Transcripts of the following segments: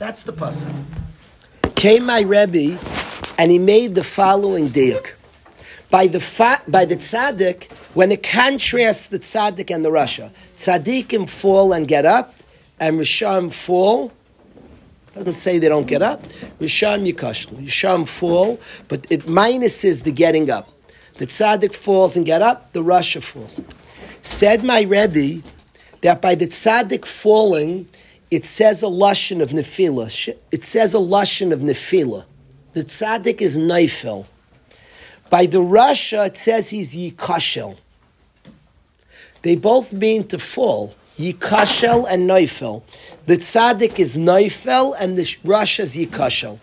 That's the pasuk. Came my Rebbe, and he made the following diuk. By the fa- by the tzaddik, when it contrasts the tzaddik and the rasha, tzaddikim fall and get up, and risham fall. Doesn't say they don't get up. Risham yikashlu. Risham fall, but it minuses the getting up. The tzaddik falls and get up. The rasha falls. Said my Rebbe that by the tzaddik falling, it says a lashon of nefila. It says a lashon of nefila. The tzaddik is neifel. By the rasha, it says he's yikashel. They both mean to fall. Yikashel and neifel. The tzaddik is neifel and the rasha is yikashel.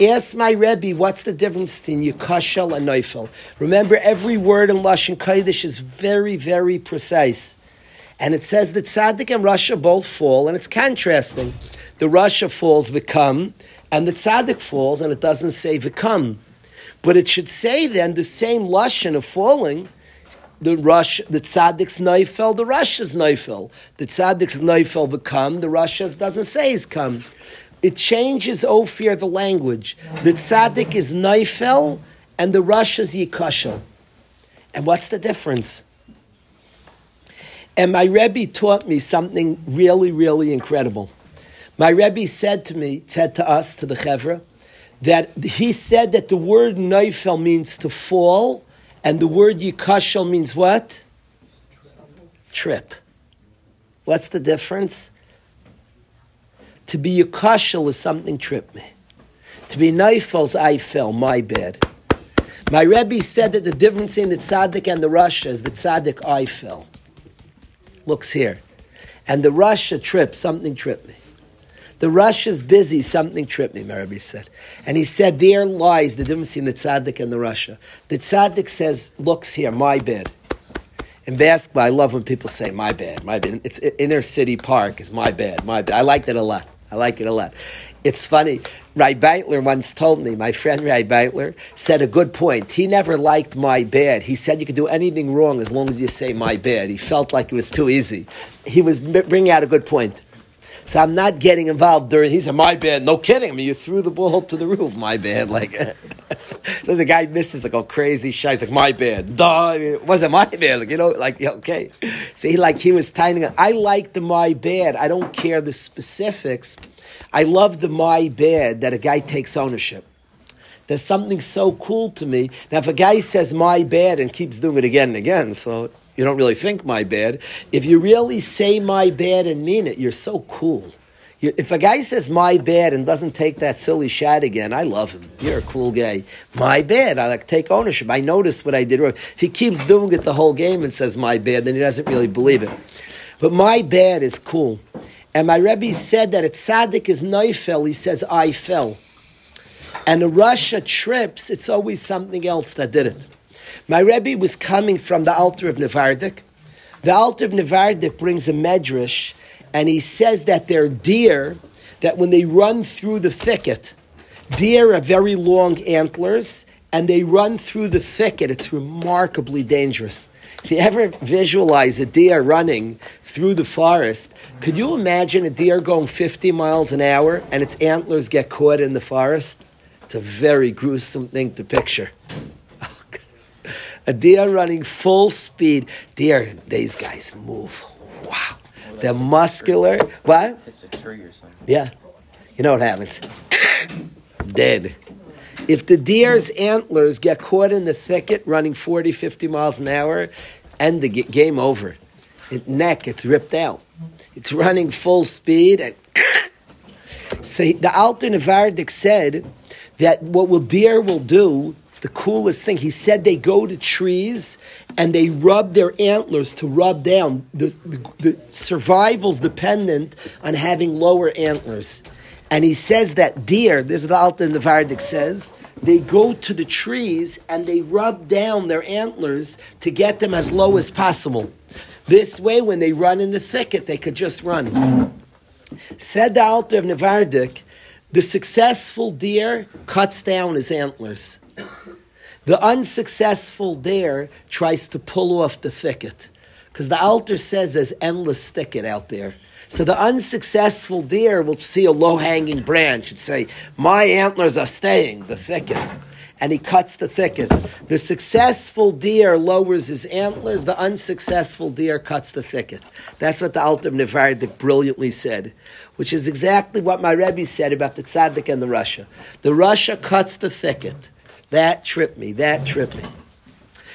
Ask my Rebbe, what's the difference between Yikashel and neifel? Remember, every word in Lashon Kodesh is very, very precise. And it says that Tzaddik and rasha both fall, and it's contrasting. The rasha falls Vikam, and the Tzaddik falls, and it doesn't say Vikam. But it should say then the same Lashon of falling, the rush, the tzaddik's neifel, the rasha's neifel. The tzaddik's neifel become, the rasha's doesn't say he's come. It changes Ophir the language. The tzaddik is neifel, and the rasha's yikashel. And what's the difference? And my Rebbe taught me something really, really incredible. My Rebbe said to me, said to us, to the Chevra, that he said that the word neifel means to fall, and the word yikashel means what? Trip. What's the difference? To be yikashel is something trip me. To be neifel's I fell, my bad. My Rebbe said that the difference in the tzaddik and the rasha is the tzaddik I fell looks here. And the rasha trip, something tripped me. The rasha's busy, something tripped me, Marabi said. And he said, there lies the difference between the tzaddik and the rasha. The tzaddik says, looks here, my bed. In basketball, I love when people say, my bad, my bad. It's inner city park is my bad, my bad. I like that a lot. I like it a lot. It's funny. Ray Beitler once told me, my friend Ray Beitler said a good point. He never liked my bad. He said you could do anything wrong as long as you say my bad. He felt like it was too easy. He was bringing out a good point. So I'm not getting involved during. He said, "My bad." No kidding. I mean, you threw the ball to the roof. My bad. Like, so the guy misses like all crazy shy. He's like, "My bad." Duh. I mean, it wasn't my bad. Like, you know, like okay. So he like he was tiny. I like the my bad. I don't care the specifics. I love the my bad that a guy takes ownership. There's something so cool to me. Now, if a guy says my bad and keeps doing it again and again, so you don't really think my bad. If you really say my bad and mean it, you're so cool. if a guy says my bad and doesn't take that silly shot again, I love him. You're a cool guy. My bad. I like take ownership. I noticed what I did wrong. If he keeps doing it the whole game and says my bad, then he doesn't really believe it. But my bad is cool. And my Rebbe said that a tzaddik is neifel, he says, I fell. And a rasha trips, it's always something else that did it. My Rebbe was coming from the Alter of Nevardik. The Alter of Nevardik brings a medrash, and he says that they're deer, that when they run through the thicket, deer have very long antlers, and they run through the thicket. It's remarkably dangerous. If you ever visualize a deer running through the forest, could you imagine a deer going 50 miles an hour and its antlers get caught in the forest? It's a very gruesome thing to picture. Oh, a deer running full speed. Deer, these guys move. Wow. They're muscular. What? It's a tree or something. Yeah. You know what happens? Dead. If the deer's antlers get caught in the thicket running 40, 50 miles an hour, end the game over. It, neck, it's ripped out. It's running full speed. And so the Alter Nevardik said that what will deer will do, it's the coolest thing. He said they go to trees and they rub their antlers to rub down. The, the, the survival's dependent on having lower antlers. And he says that deer, this is the Alter Nevardik says, they go to the trees and they rub down their antlers to get them as low as possible. This way, when they run in the thicket, they could just run. Said the Alter of Nevardik, the successful deer cuts down his antlers. The unsuccessful deer tries to pull off the thicket. Because the Alter says there's endless thicket out there. So the unsuccessful deer will see a low hanging branch and say, My antlers are staying, the thicket. And he cuts the thicket. The successful deer lowers his antlers, the unsuccessful deer cuts the thicket. That's what the Alter Nevardik brilliantly said, which is exactly what my Rebbe said about the tzaddik and the rasha. The rasha cuts the thicket. That tripped me, that tripped me.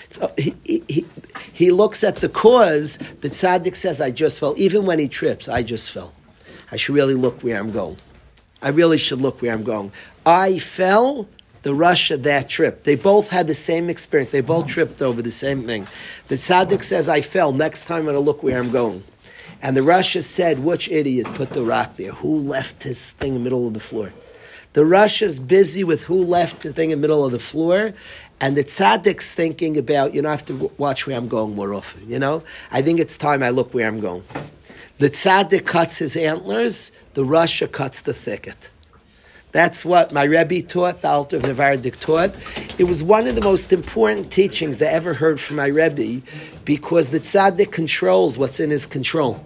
So he, he, he looks at the cause. The tzaddik says, I just fell. Even when he trips, I just fell. I should really look where I'm going. I really should look where I'm going. I fell, the Rasha that trip. They both had the same experience. They both tripped over the same thing. The tzaddik says, I fell. Next time I'm going to look where I'm going. And the Rasha said, which idiot put the rock there? Who left his thing in the middle of the floor? The Rasha's busy with who left the thing in the middle of the floor, and the tzaddik's thinking about, you know, I have to watch where I'm going more often, you know? I think it's time I look where I'm going. The tzaddik cuts his antlers, the Rasha cuts the thicket. That's what my Rebbe taught, the Alter of Nevardik taught. It was one of the most important teachings I ever heard from my Rebbe because the tzaddik controls what's in his control.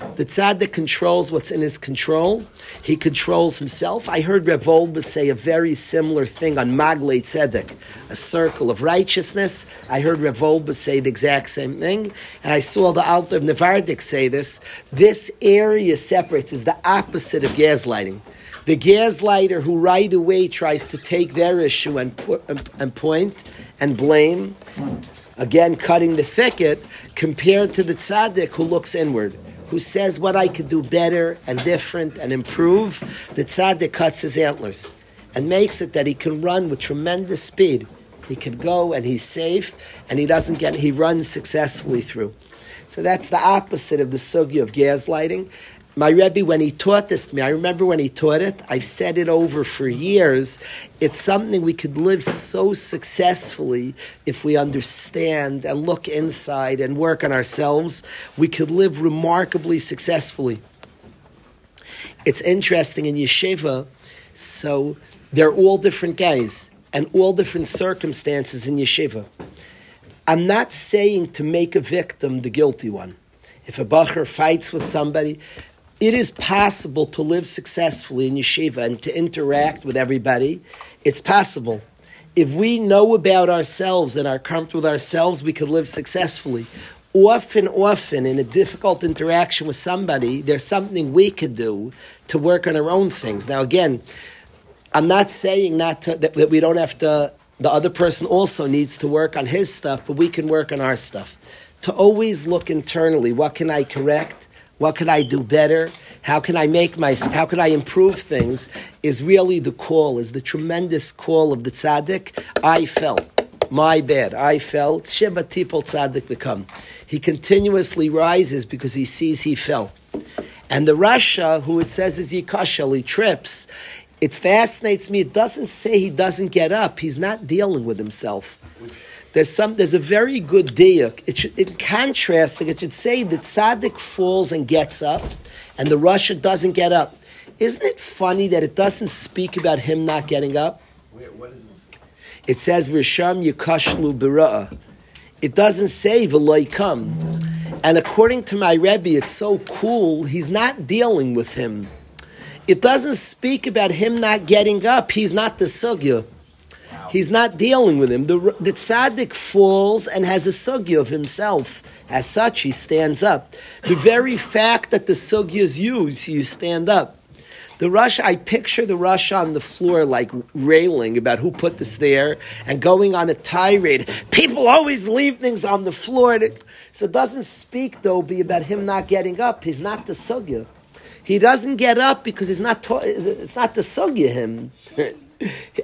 The tzaddik controls what's in his control. He controls himself. I heard Rev Wolbe say a very similar thing on Magle Tzedek, a circle of righteousness. I heard Rev Wolbe say the exact same thing. And I saw the Alter of Nevardik say this. This area separates, is the opposite of gaslighting. The gaslighter who right away tries to take their issue and, and point and blame, again cutting the thicket, compared to the tzaddik who looks inward who says what I could do better and different and improve, the tzaddik cuts his antlers and makes it that he can run with tremendous speed. He can go and he's safe and he doesn't get, he runs successfully through. So that's the opposite of the sugya of gaslighting. My Rebbe, when he taught this to me, I remember when he taught it, I've said it over for years. It's something we could live so successfully if we understand and look inside and work on ourselves. We could live remarkably successfully. It's interesting in yeshiva, so they're all different guys and all different circumstances in yeshiva. I'm not saying to make a victim the guilty one. If a bacher fights with somebody, it is possible to live successfully in yeshiva and to interact with everybody. It's possible. If we know about ourselves and are comfortable with ourselves, we could live successfully. Often, often, in a difficult interaction with somebody, there's something we could do to work on our own things. Now, again, I'm not saying not to, that, that we don't have to, the other person also needs to work on his stuff, but we can work on our stuff. To always look internally, what can I correct? What can I do better? How can I make my, how can I improve things? Is really the call, is the tremendous call of the tzaddik. I fell. My bad. I fell. Shiva tipol tzaddik become. He continuously rises because he sees he fell. And the Rasha, who it says is Yikashal, he trips. It fascinates me. It doesn't say he doesn't get up. He's not dealing with himself. There's some. There's a very good diuk. It should, in contrast, it should say that tzaddik falls and gets up, and the Rasha doesn't get up. Isn't it funny that it doesn't speak about him not getting up? What is this? It says Risham Yikashlu Bira'a. It doesn't say V'loy come. And according to my Rebbe, it's so cool. He's not dealing with him. It doesn't speak about him not getting up. He's not the sugya. He's not dealing with him. The, the tzaddik falls and has a sugya of himself. As such, he stands up. The very fact that the sugya is used, you stand up. The rush, I picture the rush on the floor like railing about who put this there and going on a tirade. People always leave things on the floor. So it doesn't speak, though, be about him not getting up. He's not the sugya. He doesn't get up because he's not. it's not the sugya him.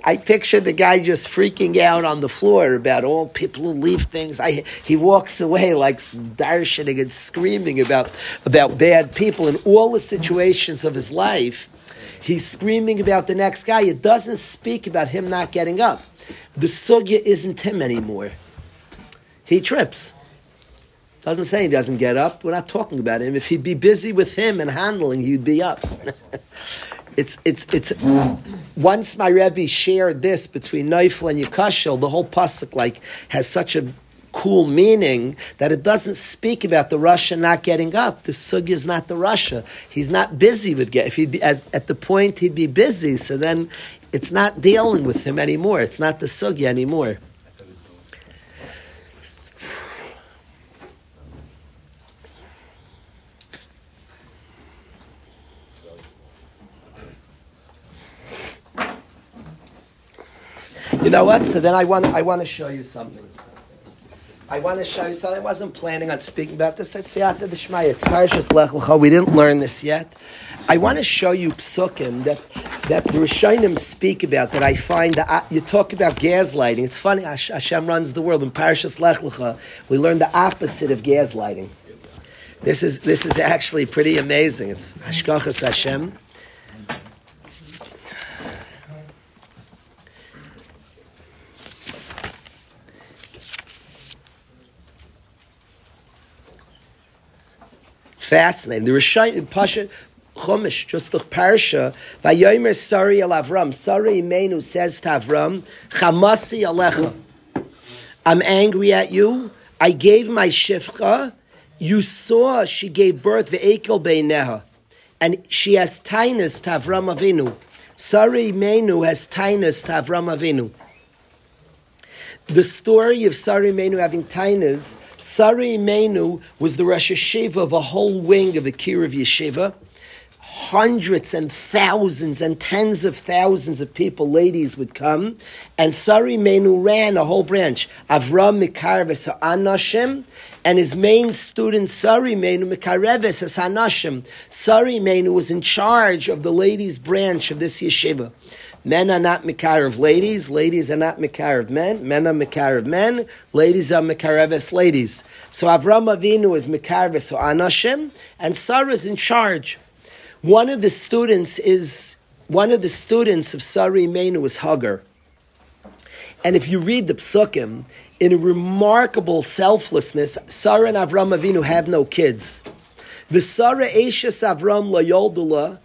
I picture the guy just freaking out on the floor about all people who leave things. I, he walks away like darshaning and screaming about, about bad people in all the situations of his life. He's screaming about the next guy. It doesn't speak about him not getting up. The sugya isn't him anymore. He trips. Doesn't say he doesn't get up. We're not talking about him. If he'd be busy with him and handling, he'd be up. it's it's it's once my Rebbe shared this between neifel and Yekashel, the whole pasuk like has such a cool meaning that it doesn't speak about the rasha not getting up. The sugya is not the rasha. He's not busy with get. If he as at the point he'd be busy, so then it's not dealing with him anymore. It's not the sugya anymore. Know what? So then I want I want to show you something. I want to show you something. I wasn't planning on speaking about this. It's Siyata Deshmaya. It's Parashas Lech Lecha. We didn't learn this yet. I want to show you psukim that that the Rishonim speak about that I find that uh, you talk about gaslighting. It's funny. Hashem runs the world. In Parashas Lech Lecha, we learn the opposite of gaslighting. This is this is actually pretty amazing. It's Hashgachas Hashem. Fascinating. The Rishayim Pasha Chumash, just the parsha, Vayomer Sari al Avram. Sari Imenu says to Avram, Chamasi alecha. I'm angry at you. I gave my shifcha. You saw she gave birth ve'ekel beineha. And she has tainus to Avram Avinu. Sari Imenu has tainus to Avram Avinu. The story of Sari Imenu having tainus Sari Imenu was the Rosh Yeshiva of a whole wing of the Kiruv Yeshiva. Hundreds and thousands and tens of thousands of people, ladies, would come, and Sari Menu ran a whole branch. Avram Mikarves Anashim, and his main student, Sari Imenu Mikareves Anashim. Sari Menu was in charge of the ladies' branch of this yeshiva. Men are not Mikar of ladies, ladies are not Mikar of men, men are Mikar of men, ladies are Mikareves ladies. So Avram Avinu is Mikareves or Anashim, and Sarah is in charge. One of the students is, one of the students of Sarah Menu is Hagar. And if you read the psukim, in a remarkable selflessness, Sarah and Avram Avinu have no kids. The Sarah Eishes Avram La Yoldula,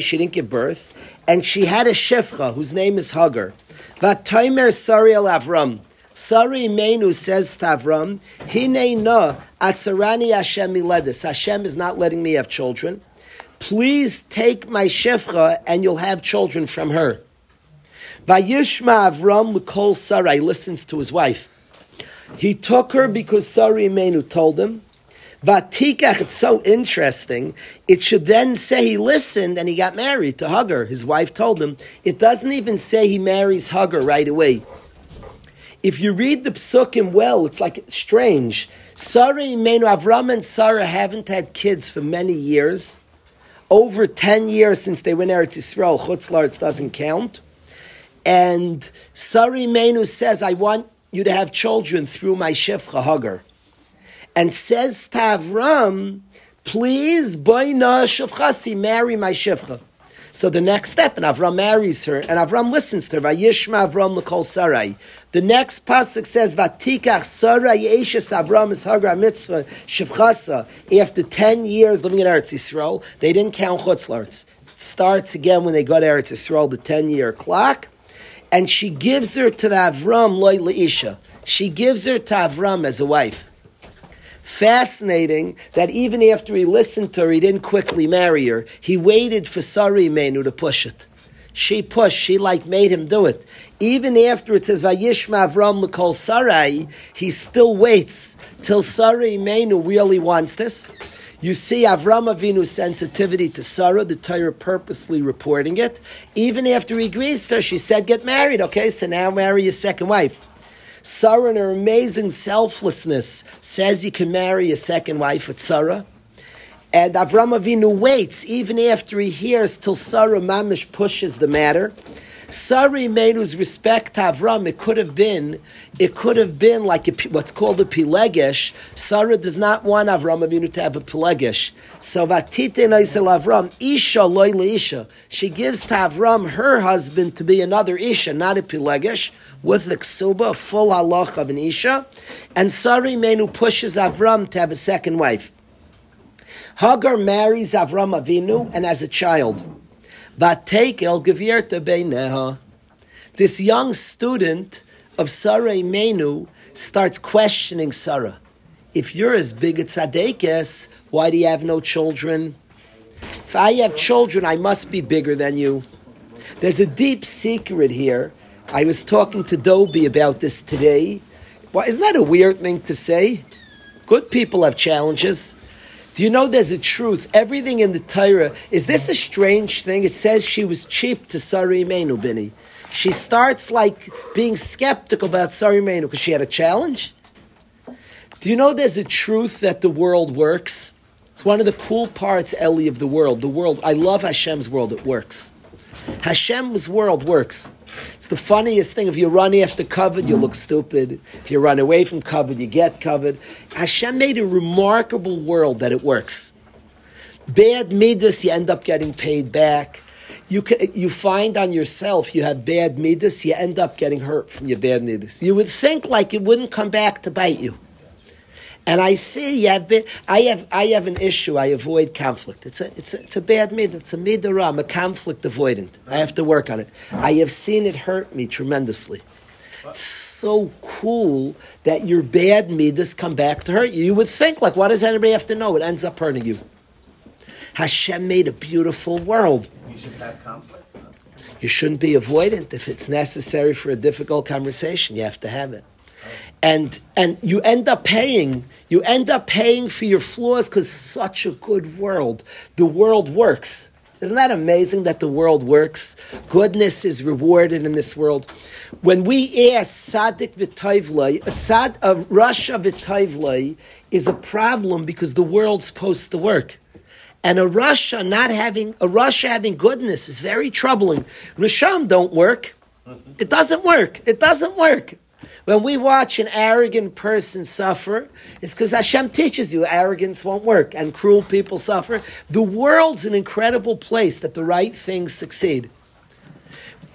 she didn't give birth and she had a shefcha whose name is Hagar. Vataimer Sari al Avram. Sari Menu says to Avram, Hine na atzarani Hashem miledis. Hashem is not letting me have children. Please take my shefcha and you'll have children from her. Vayishma Avram l'kol Sarai listens to his wife. He took her because Sari Menu told him. Vatikach, it's so interesting. It should then say he listened and he got married to Hagar. His wife told him. It doesn't even say he marries Hagar right away. If you read the psukim well, it's like strange. Sarah Imenu, Avram and Sarah haven't had kids for many years. Over 10 years since they went Eretz Yisrael, Chutz doesn't count. And Sarah Imenu says, I want you to have children through my Shefcha Hagar and says to Avram, please, boina shevchasi, marry my shevcha. So the next step, and Avram marries her, and Avram listens to her. Vayishma Avram l'kol sarai. The next pasuk says, "Vatikach sarai yeshes Avram is hagra mitzvah shevchasa." After ten years living in Eretz Yisrael, they didn't count chutzlarts. It starts again when they got Eretz Yisrael, the ten-year clock, and she gives her to the Avram loy leisha. She gives her to Avram as a wife. Fascinating that even after he listened to her, he didn't quickly marry her. He waited for Sari Menu to push it. She pushed, she like made him do it. Even after it says Vayishma Avram L'Kol Sarai, he still waits till Sarai Menu really wants this. You see Avram Avinu's sensitivity to Sarah, the Torah purposely reporting it. Even after he agrees to her, she said, get married, okay, so now marry your second wife. Sarah, in her amazing selflessness, says you can marry a second wife with Sarah. And Avram Avinu waits even after he hears till Sarah Mamish pushes the matter. Sarah Menu's respect to Avram, it could have been, it could have been like a, what's called a pilegesh. Sarah does not want Avram Avinu to have a pilegesh. So vatite noisel Avram, isha loy isha. She gives to Avram her husband to be another isha, not a pilegesh with the ksuba, full halach of an isha, and Sari Menu pushes Avram to have a second wife. Hagar marries Avram Avinu and has a child. Vatekel gevierta beineha. This young student of Sarai Menu starts questioning Sarah. If you're as big a tzaddikus, why do you have no children? If I have children, I must be bigger than you. There's a deep secret here. I was talking to Dobie about this today. Well, isn't that a weird thing to say? Good people have challenges. Do you know there's a truth? Everything in the Torah, is this a strange thing? It says she was cheap to Sari Menu Bini. She starts like being skeptical about Sari Menu because she had a challenge. Do you know there's a truth that the world works? It's one of the cool parts, Ellie, of the world. The world, I love Hashem's world, it works. Hashem's world works. It's the funniest thing. If you run after kavod, you look stupid. If you run away from kavod, you get kavod. Hashem made a remarkable world that it works. Bad midas, you end up getting paid back. You, can, you find on yourself you have bad midas, you end up getting hurt from your bad midas. You would think like it wouldn't come back to bite you. And I see you have been, I have, I have an issue. I avoid conflict. It's a, it's a, it's a bad mid. It's a midah. I'm a conflict avoidant. I have to work on it. I have seen it hurt me tremendously. It's So cool that your bad midas come back to hurt you. You would think, like, what does anybody have to know? It ends up hurting you. Hashem made a beautiful world. You should have conflict. You shouldn't be avoidant. If it's necessary for a difficult conversation, you have to have it and and you end up paying you end up paying for your flaws because such a good world the world works isn't that amazing that the world works goodness is rewarded in this world when we ask sadik v'tayvlay sad of uh, rasha v'tayvlay is a problem because the world's supposed to work and a rasha not having a rasha having goodness is very troubling. Risham don't work. It doesn't work. It doesn't work. When we watch an arrogant person suffer, it's because Hashem teaches you arrogance won't work and cruel people suffer. The world's an incredible place that the right things succeed.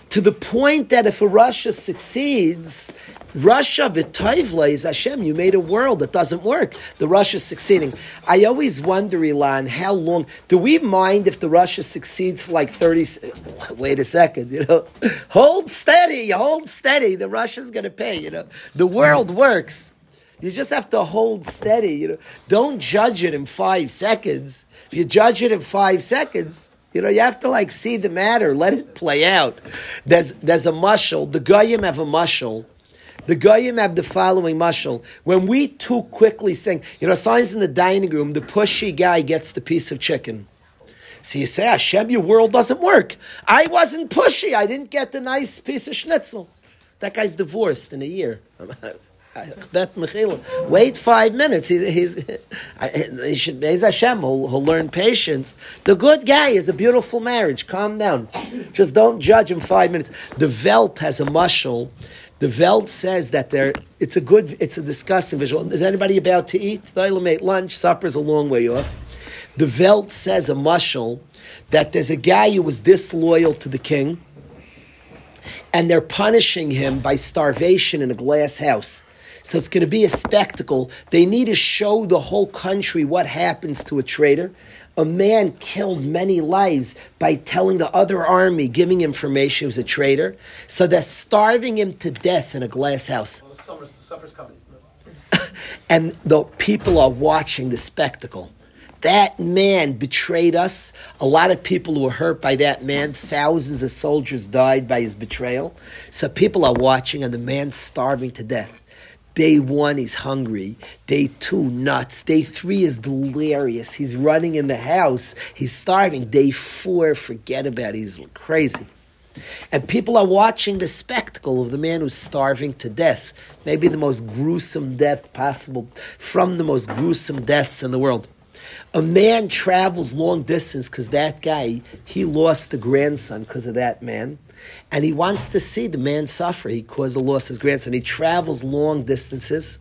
To the point that if a rasha succeeds, rasha v'toivla is Hashem. You made a world that doesn't work. The rasha succeeding. I always wonder, Ilan, how long do we mind if the rasha succeeds for like thirty? Wait a second, you know, hold steady, hold steady. The rasha's going to pay. You know, the world works. You just have to hold steady. You know, don't judge it in five seconds. If you judge it in five seconds, you know, you have to like see the matter, let it play out. There's there's a mushal. The goyim have a mushal the Goyim have the following mashal. When we too quickly sing, you know, signs in the dining room, the pushy guy gets the piece of chicken. So you say, Hashem, your world doesn't work. I wasn't pushy. I didn't get the nice piece of schnitzel. That guy's divorced in a year. Wait five minutes. He's, he's, he should, he's Hashem. He'll, he'll learn patience. The good guy is a beautiful marriage. Calm down. Just don't judge him five minutes. The Welt has a mushal the Welt says that there, it's a good, it's a disgusting visual. Is anybody about to eat? They'll make lunch. Supper's a long way off. The Welt says a mushal that there's a guy who was disloyal to the king, and they're punishing him by starvation in a glass house. So it's going to be a spectacle. They need to show the whole country what happens to a traitor a man killed many lives by telling the other army, giving information he was a traitor. So they're starving him to death in a glass house. Well, the summer's, the supper's coming. and the people are watching the spectacle. That man betrayed us. A lot of people were hurt by that man. Thousands of soldiers died by his betrayal. So people are watching, and the man's starving to death. Day one, he's hungry. Day two, nuts. Day three is delirious. He's running in the house. He's starving. Day four, forget about it. He's crazy. And people are watching the spectacle of the man who's starving to death. Maybe the most gruesome death possible, from the most gruesome deaths in the world. A man travels long distance because that guy, he lost the grandson because of that man and he wants to see the man suffer. He caused a loss of his grandson. He travels long distances,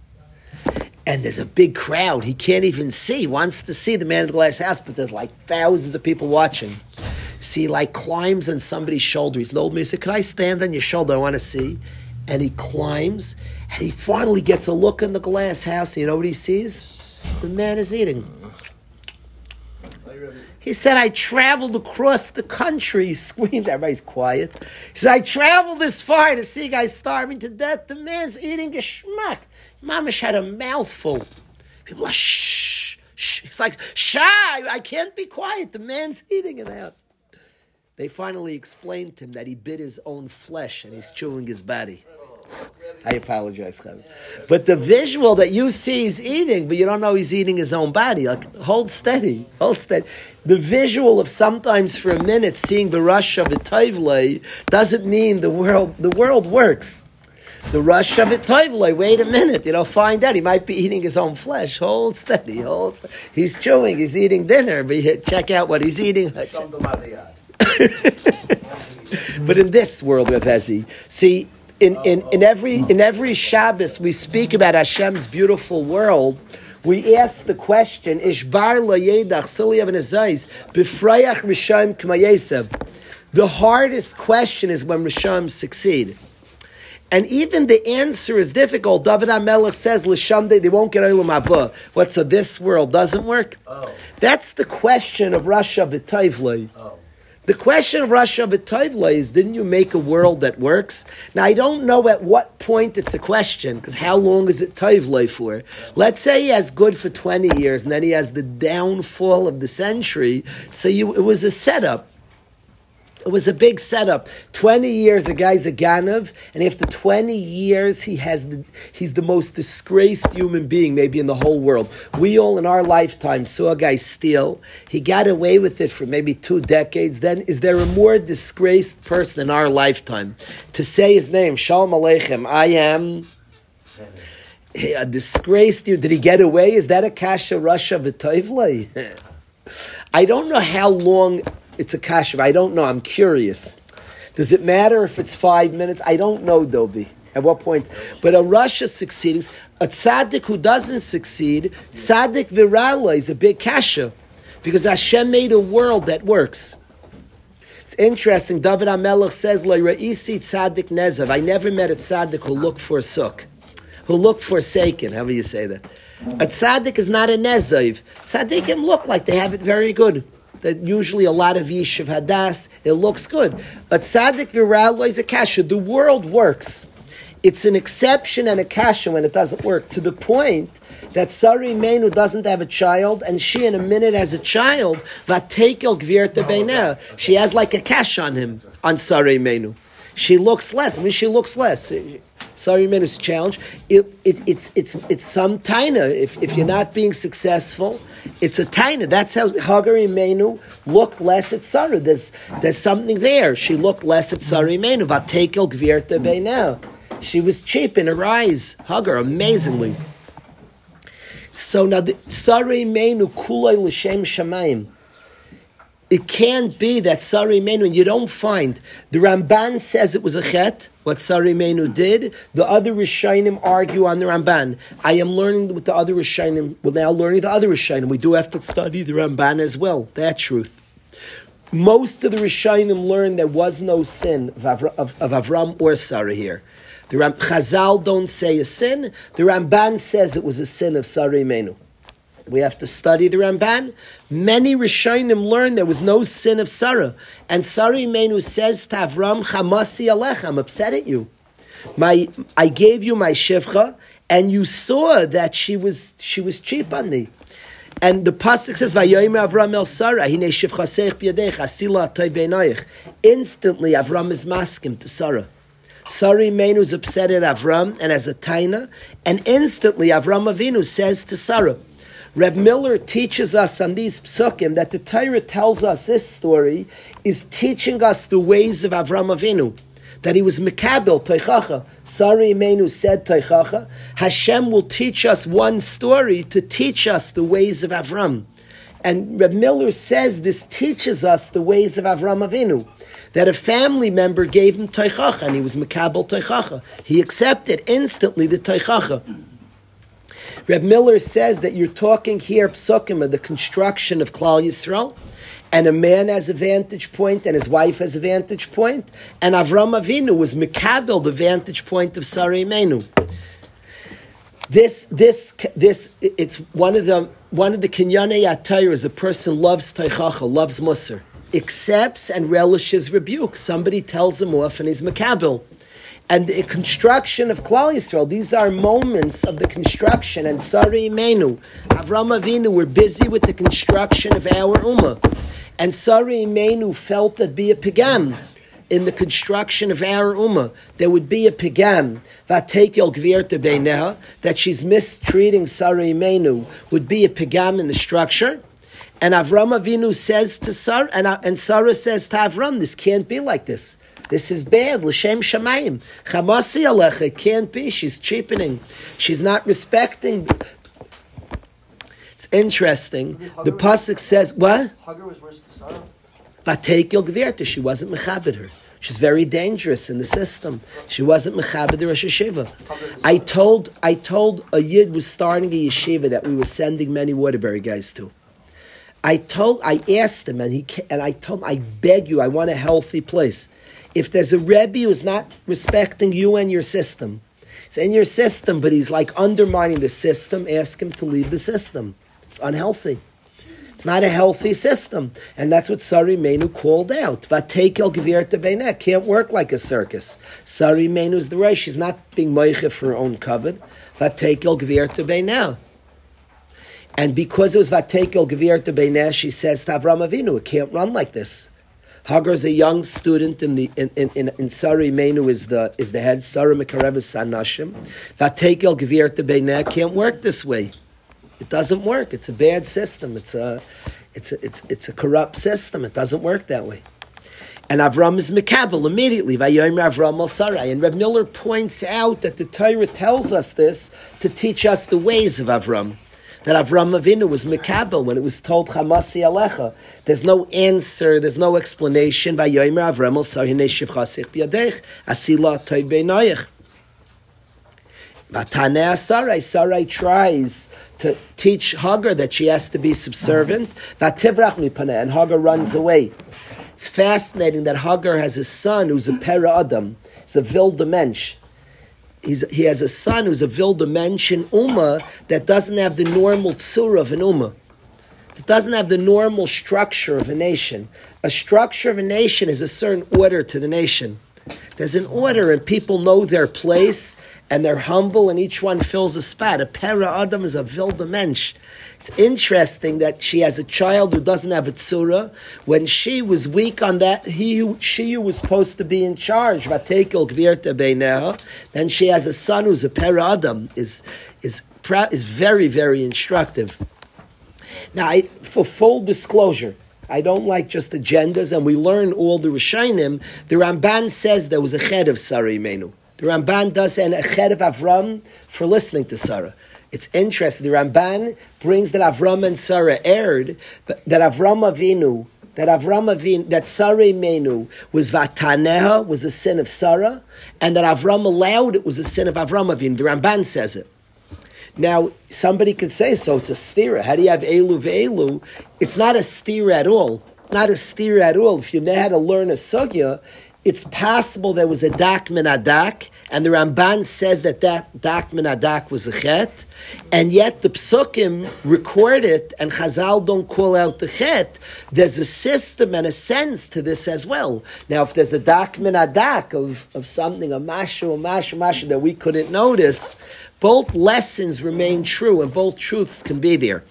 and there's a big crowd. He can't even see. He wants to see the man in the glass house, but there's like thousands of people watching. See, like climbs on somebody's shoulder. He's told me, he said, Can I stand on your shoulder? I want to see. And he climbs, and he finally gets a look in the glass house. And you know what he sees? The man is eating. He said, I traveled across the country. He screamed. Everybody's quiet. He said, I traveled this far to see guys starving to death. The man's eating a schmuck. Mamish had a mouthful. People are shh, shh. It's like, shy, I can't be quiet. The man's eating in the house. They finally explained to him that he bit his own flesh and he's chewing his body. I apologize. But the visual that you see he's eating, but you don't know he's eating his own body. Like, hold steady, hold steady. The visual of sometimes for a minute seeing the rush of a toivle doesn't mean the world. The world works. The rush of it toivle. Wait a minute, you know, find out he might be eating his own flesh. Hold steady, hold. Steady. He's chewing. He's eating dinner, but check out what he's eating. but in this world, Rav Hezi, see, in, in, in every in every Shabbos we speak about Hashem's beautiful world. We ask the question: Ishbar layedach siliyav nezayis b'frayach rishayim k'mayesev. The hardest question is when Rishayim succeed. And even the answer is difficult. David HaMelech says, L'shamde, they won't get Olam. What, so this world doesn't work? Oh. That's the question of rasha B'Toivlei. Oh. The question of rasha B'Toivla is, didn't you make a world that works? Now, I don't know at what point it's a question, because how long is it Toivla for? Let's say he has good for 20 years, and then he has the downfall of the century, so you, it was a setup. It was a big setup. Twenty years, a guy's a ganav, and after twenty years, he has the, he's the most disgraced human being maybe in the whole world. We all in our lifetime saw a guy steal. He got away with it for maybe two decades. Then, is there a more disgraced person in our lifetime to say his name? Shalom Aleichem. I am a disgraced you. Did he get away? Is that a kasha rasha v'toivlei? I don't know how long it's a kasha. I don't know. I'm curious. Does it matter if it's five minutes? I don't know, Dobi. At what point? But a rasha succeeding, a tzaddik who doesn't succeed, tzaddik virala is a big kasha, because Hashem made a world that works. It's interesting. David HaMelech says, "Le'ra'isi tzaddik nezav." I never met a tzaddik who looked for a suck, who looked forsaken. However you say that. A tzaddik is not a nezav. Tzaddikim look like they have it very good that usually a lot of Yishuv Hadas, it looks good. But Tzaddik Viralo is a kasha. The world works. It's an exception and a kasha when it doesn't work, to the point that Sari Menu doesn't have a child, and she in a minute has a child, Vatekel Gvirta Beineh. She has like a cash on him, on Sari Menu. She looks less. I mean, she looks less. Sorry, Menu's challenge. It, it, it's, it's, it's some taina. If, if you're not being successful, it's a taina. That's how Hagari Menu looked less at Sarah. There's, there's something there. She looked less at Sarah Menu. Vatekel Gvirta Beina. She was cheap in her eyes. Hagar, amazingly. So now, the Sarah Menu Kulay L'Shem Shamayim. It can't be that Sari Menu, you don't find. The Ramban says it was a chet, what Sari Menu did. The other Rishonim argue on the Ramban. I am learning with the other Rishonim, well, now learning the other Rishonim. We do have to study the Ramban as well, that truth. Most of the Rishonim learned there was no sin of, Avra, of, of Avram or Sarah here. The Ram, Chazal don't say a sin. The Ramban says it was a sin of Sari Menu. We have to study the Ramban. Many Rishonim learn there was no sin of Sarah. And Sarah Imenu says to Avram, Chamasi Alech, I'm upset at you. My, I gave you my Shivcha, and you saw that she was, she was cheap on me. And the pasuk says, "Vayoyim Avram el Sarah, hine shivchaseich b'yadech, asila toy beinoich." Instantly, Avram is maskim to Sarah. Sarah Imenu is upset at Avram and as a taina, and instantly Avram Avinu says to Sarah, Reb Miller teaches us on these psukim that the Torah tells us this story is teaching us the ways of Avram Avinu. That he was Mekabel, Toichacha. Sari Imenu said Toichacha. Hashem will teach us one story to teach us the ways of Avram. And Reb Miller says this teaches us the ways of Avram Avinu. That a family member gave him Toichacha and he was Mekabel Toichacha. He accepted instantly the Toichacha. Reb Miller says that you're talking here psukim of the construction of Klal Yisrael, and a man has a vantage point, and his wife has a vantage point, and Avram Avinu was Mekabel, the vantage point of Sarai Menu. This, this, this, it's one of the one of the Kinyanei Atayr is a person loves Teichacha, loves Musar, accepts and relishes rebuke. Somebody tells him off and he's Makabel. And the construction of Klal Yisrael, these are moments of the construction. And Sari Imenu, Avram Avinu were busy with the construction of our Ummah. And Sari Imenu felt that be a pigam in the construction of our Ummah. There would be a pigam, that she's mistreating Sari Imenu, would be a pigam in the structure. And Avram Avinu says to Sarah, and, uh, and Sarah says to Avram, this can't be like this. This is bad. L'shem shamayim. Chamasi alecha. It can't be. She's cheapening. She's not respecting. It's interesting. The pasuk says what? Hagar was worse to Sarah. Batekel gvirta. She wasn't mechabed her. She's very dangerous in the system. She wasn't mechabed Rosh Yeshiva. I told I told a yid was starting a yeshiva that we were sending many Waterbury guys to. I told I asked him and he and I told him I beg you I want a healthy place. If there's a Rebbe who's not respecting you and your system, he's in your system, but he's like undermining the system, ask him to leave the system. It's unhealthy. It's not a healthy system. And that's what Sari Menu called out. Vatekel Gvirta Beinek can't work like a circus. Sari Menu is the right. She's not being moiche for her own kavod. Vatekel Gvirta Beinek. And because it was Vatekel Gvirta Beinek, she says to Avram Avinu, it can't run like this. Hagar is a young student in the in in, in, in Sari Menu is the is the head. Sari Mekarev Sanashim. Vatekel Gvirta Beinek can't work this way. It doesn't work. It's a bad system. It's a it's a, it's it's a corrupt system. It doesn't work that way. And Avram is Mekabel immediately. Vayomer Avram Sarai. And Reb Miller points out that the Torah tells us this to teach us the ways of Avram that Avram Avinu was Mekabel when it was told Chamasi Alecha. There's no answer, there's no explanation. Vayomer Avram al Sarai Neshivchasich Biyadech Asila Toy Beinoyach. Vataneh Sarai, Sarai tries to teach Hagar that she has to be subservient. Vativrach Mipaneh, and Hagar runs away. It's fascinating that Hagar has a son who's a Pera Adam. It's a Vilda Mensch. He's, he has a son who's a Vilda Mensch in Ummah that doesn't have the normal tzura of an Ummah. It doesn't have the normal structure of a nation. A structure of a nation is a certain order to the nation. There's an order, and people know their place, and they're humble, and each one fills a spot. A para adam is a vilda mensch. It's interesting that she has a child who doesn't have a tzura. When she was weak on that, he she who was supposed to be in charge, vatekel gvirta beineha, then she has a son who's a para adam, is, is, is very, very instructive. Now, I, for full disclosure, I don't like just agendas, and we learn all the Rishonim. The Ramban says there was a head of Sarah Imenu. The Ramban does and a chet of Avram for listening to Sarah. It's interesting. The Ramban brings that Avram and Sarah erred, that Avram Avinu, that Avram Avinu, that Sarah Imenu was Vataneha, was a sin of Sarah, and that Avram allowed it was a sin of Avram Avinu. The Ramban says it. Now, somebody could say, so it's a stira. How do you have Elu ve'elu? It's not a stira at all. Not a stira at all. If you know how to learn a sugya, it's possible there was a dak min adak, and the Ramban says that that dak min adak was a chet, and yet the psukim record it, and Chazal don't call out the chet. There's a system and a sense to this as well. Now, if there's a dak min adak of, of something, a mashu, a mashu, mashu that we couldn't notice, both lessons remain true, and both truths can be there.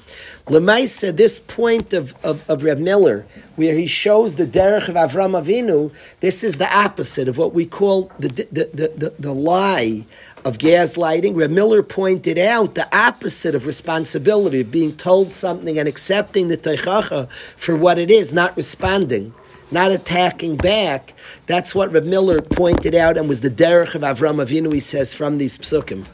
Lemaisa, this point of, of, of Reb Miller, where he shows the derech of Avram Avinu, this is the opposite of what we call the, the, the, the, the lie of gaslighting. Reb Miller pointed out the opposite of responsibility, of being told something and accepting the teichacha for what it is, not responding, not attacking back. That's what Reb Miller pointed out and was the derech of Avram Avinu, he says, from these psukim.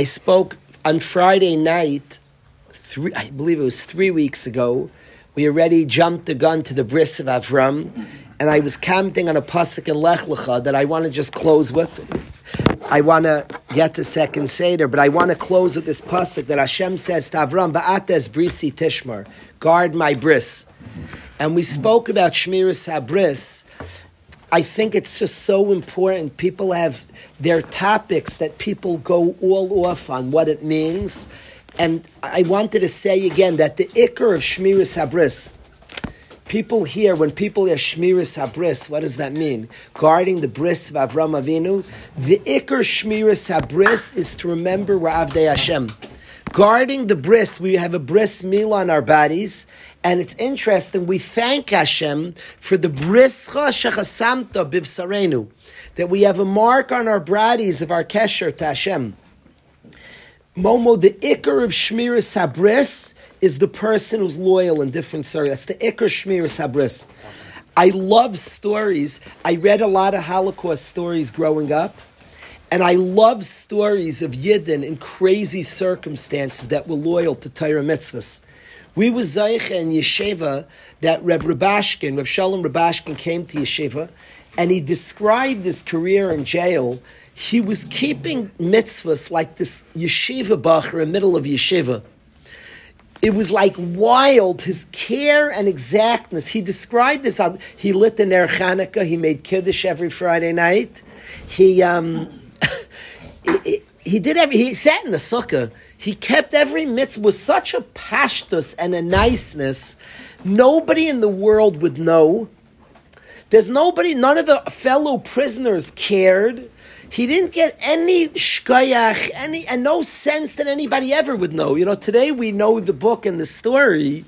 I spoke on Friday night, three, I believe it was three weeks ago. We already jumped the gun to the bris of Avram, and I was commenting on a pasuk in Lech Lecha that I want to just close with. I want to get to second seder, but I want to close with this pasuk that Hashem says to Avram, "Ba'ates brisi tishmar, guard my bris." And we spoke about shmiras habris. I think it's just so important. People have their topics that people go all off on what it means. And I wanted to say again that the ikr of Shmiras Habris, people here, when people hear Shmiras Habris, what does that mean? Guarding the bris of Avram Avinu. The ikr Shmiras Habris is to remember Ra'avdei Hashem. Guarding the bris, we have a bris milah on our bodies, and it's interesting, we thank Hashem for the brischa shechasamta bivsarenu, that we have a mark on our bodies of our kesher to Hashem. Momo, the ikr of Shmiras Habris is the person who's loyal in different stories. That's the ikr Shmiras Habris. I love stories. I read a lot of Holocaust stories growing up. And I love stories of Yidden in crazy circumstances that were loyal to Torah mitzvahs. We were Zaycha and Yeshiva that Rev Rubashkin, Rev Shalom Rubashkin came to Yeshiva and he described his career in jail. He was keeping mitzvahs like this yeshiva bacher in middle of yeshiva. It was like wild, his care and exactness. He described this. He lit the Ner Chanukah. He made Kiddush every Friday night. He, um, he, he did every, he sat in the sukkah. He kept every mitzvah with such a pashtus and a niceness. Nobody in the world would know. There's nobody, none of the fellow prisoners cared. He didn't get any shkayach, any, and no sense that anybody ever would know. You know, today we know the book and the story.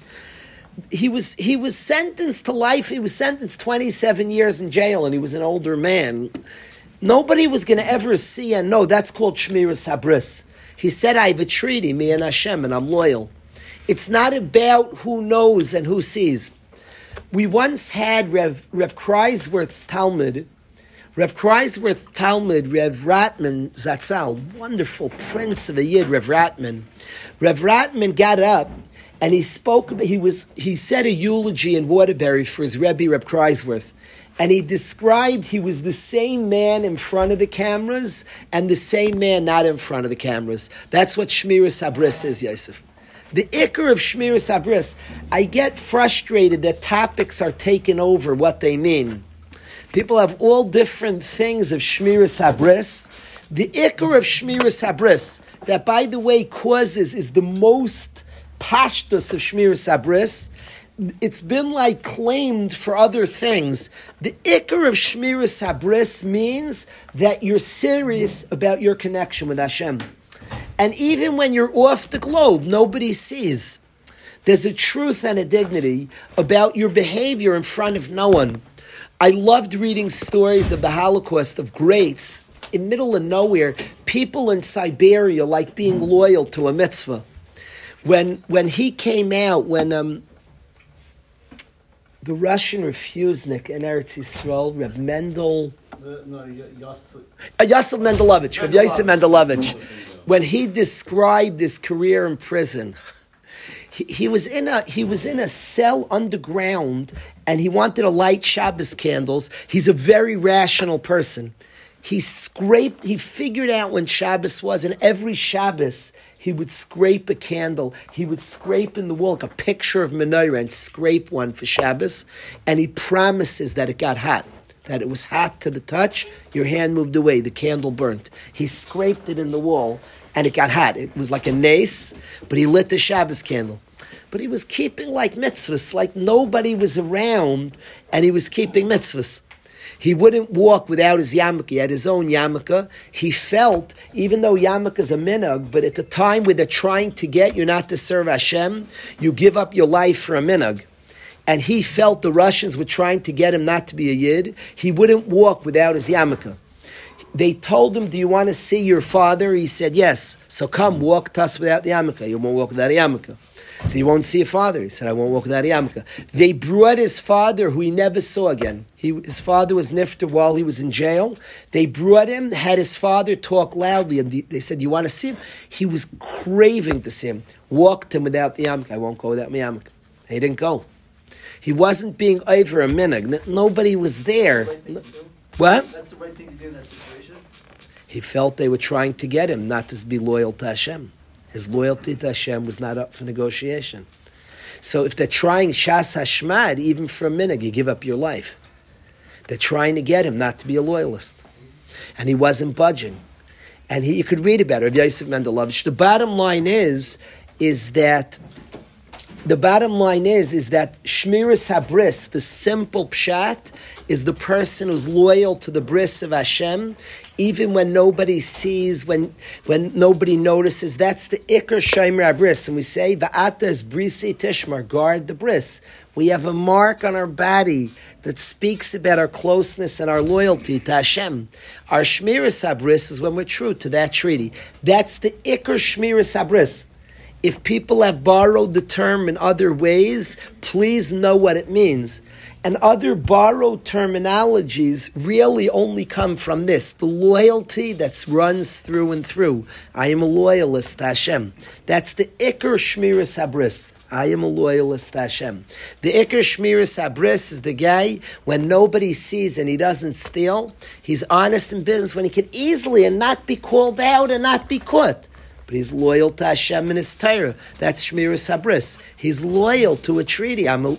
He was he was sentenced to life. He was sentenced 27 years in jail, and he was an older man. Nobody was going to ever see and know. That's called Shmiras Habris. He said, I have a treaty, me and Hashem, and I'm loyal. It's not about who knows and who sees. We once had Rev, Rev Kreiswirth's Talmud, Rev Kreiswirth's Talmud, Rev Ratman Zatzal, wonderful prince of a Yid, Rev Ratman. Rev Ratman got up and he spoke, he was, he said a eulogy in Waterbury for his Rebbe, Rev Kreiswirth and he described he was the same man in front of the cameras and the same man not in front of the cameras. That's what Shmiras Habris is, Yosef. The ikr of Shmiras Habris, I get frustrated that topics are taken over what they mean. People have all different things of Shmiras Habris. The ikr of Shmiras Habris, that by the way causes is the most pashtus of Shmiras Habris, it's been like claimed for other things. The ikr of Shmiras Habris means that you're serious about your connection with Hashem. And even when you're off the globe, nobody sees. There's a truth and a dignity about your behavior in front of no one. I loved reading stories of the Holocaust of greats in middle of nowhere, people in Siberia like being loyal to a mitzvah. When when he came out, when um, the Russian refusenik in Eretz Yisrael, Rev Mendel, no, Yosef. uh, Yosef Mendelovich, Rev Yosef Mendelovich, when he described his career in prison, he, he, was in a he was in a cell underground, and he wanted to light Shabbos candles. He's a very rational person. He scraped. He figured out when Shabbos was, and every Shabbos he would scrape a candle. He would scrape in the wall like a picture of menorah and scrape one for Shabbos, and he promises that it got hot that it was hot to the touch, your hand moved away, the candle burnt. He scraped it in the wall and it got hot. It was like a nace, but he lit the Shabbos candle. But he was keeping like mitzvahs, like nobody was around, and he was keeping mitzvahs. He wouldn't walk without his yarmulke. He had his own yarmulke. He felt, even though yarmulke is a minhag, but at the time where they're trying to get you not to serve Hashem, you give up your life for a minhag and he felt the Russians were trying to get him not to be a Yid, he wouldn't walk without his yarmulke. they told him, Do you want to see your father? He said, Yes. So come, walk to us without the yarmulke. You won't walk without a yarmulke. So you won't see your father. He said, I won't walk without a yarmulke. They brought his father, who he never saw again. He, his father was nifter while he was in jail. They brought him, had his father talk loudly, and they said, You want to see him? He was craving to see him. Walked him without the yarmulke. I won't go without my yarmulke. He didn't go. He wasn't being over a minute. Nobody was there. What? That's the right thing to do in that situation. He felt they were trying to get him not to be loyal to Hashem. His loyalty to Hashem was not up for negotiation. So if they're trying Shas Hashmad, even for a minute, you give up your life. They're trying to get him not to be a loyalist. And he wasn't budging. And he, you could read about it, Rabbi Yosef Mendelovich. The bottom line is, is that the bottom line is, is that Shmiras Habris, the simple pshat, is the person who's loyal to the bris of Hashem, even when nobody sees, when when nobody notices. That's the Iker Shaimer Habris. And we say, Va'atas brisi tishmar, guard the bris. We have a mark on our body that speaks about our closeness and our loyalty to Hashem. Our Shmiras Habris is when we're true to that treaty. That's the Iker Shmiras Habris. If people have borrowed the term in other ways, please know what it means. And other borrowed terminologies really only come from this the loyalty that runs through and through. I am a loyalist to Hashem. That's the Iker Shmiras Habris. I am a loyalist to Hashem. The Iker Shmiras Habris is the guy when nobody sees and he doesn't steal. He's honest in business when he can easily and not be called out and not be caught but he's loyal to Hashem and His Torah. That's Shmiras Habris. He's loyal to a treaty. I'm, a,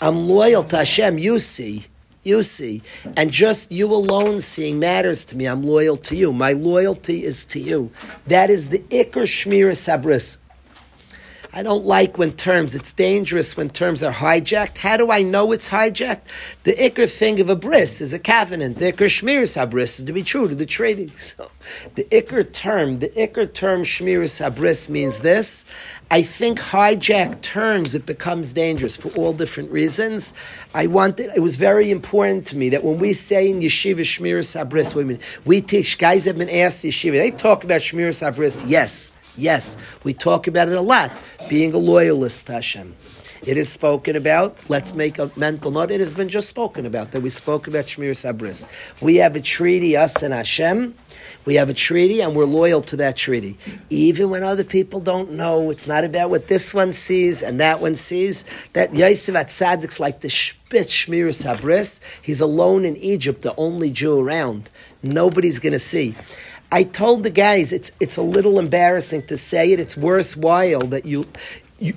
I'm loyal to Hashem. You see, you see, and just you alone seeing matters to me. I'm loyal to you. My loyalty is to you. That is the Iker Shmiras Habris. I don't like when terms, it's dangerous when terms are hijacked. How do I know it's hijacked? The ikr thing of a bris is a covenant. The ikr shmiras habris is to be true to the treaty. So the ikr term, the ikr term shmiras habris means this. I think hijacked terms, it becomes dangerous for all different reasons. I wanted, it was very important to me that when we say in yeshiva shmiras habris, women, we teach, guys have been asked yeshiva, they talk about shmiras habris, yes. Yes, we talk about it a lot, being a loyalist to Hashem. It is spoken about. Let's make a mental note. It has been just spoken about that we spoke about Shmir Sabris. We have a treaty, us and Hashem. We have a treaty, and we're loyal to that treaty, even when other people don't know. It's not about what this one sees and that one sees. That Yosef Atzadik's like the Spitz Shmir Sabris. He's alone in Egypt, the only Jew around. Nobody's going to see. I told the guys it's it's a little embarrassing to say it. It's worthwhile that you. you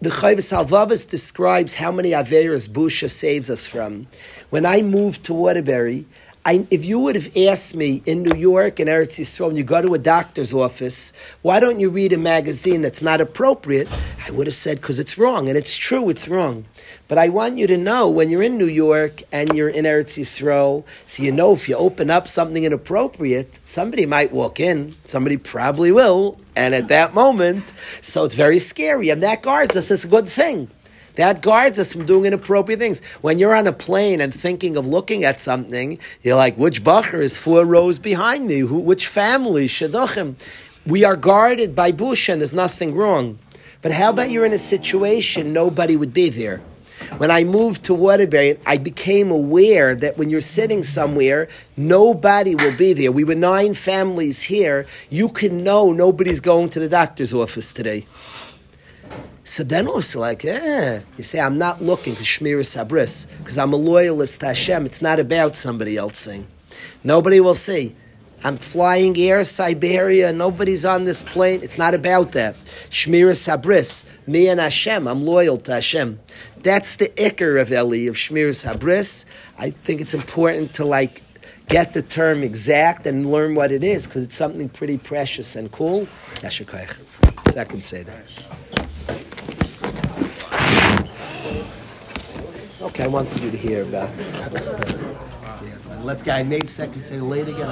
the Chovos Halevavos describes how many Averas Busha saves us from. When I moved to Waterbury, I, if you would have asked me in New York and Eretz Yisrael, when you go to a doctor's office, why don't you read a magazine that's not appropriate? I would have said, because it's wrong. And it's true, it's wrong. But I want you to know when you're in New York and you're in Eretz Yisrael, so you know if you open up something inappropriate, somebody might walk in, somebody probably will, and at that moment, so it's very scary. And that guards us as a good thing. That guards us from doing inappropriate things. When you're on a plane and thinking of looking at something, you're like, which bacher is four rows behind me? Who, which family? Shadachim. We are guarded by Bush and there's nothing wrong. But how about you're in a situation nobody would be there? When I moved to Waterbury, I became aware that when you're sitting somewhere, nobody will be there. We were nine families here. You can know nobody's going to the doctor's office today. So then it's like, eh, you say, I'm not looking to Shmir Sabris because I'm a loyalist to Hashem. It's not about somebody else saying. Nobody will see. I'm flying air Siberia. Nobody's on this plane. It's not about that. Shmir Sabris. Me and Hashem. I'm loyal to Hashem. That's the ikr of Eli, of Shmir Habris. I think it's important to like get the term exact and learn what it is because it's something pretty precious and cool. Second Seder. Okay, I wanted you to hear about. yes, let's go. I made second Seder late again.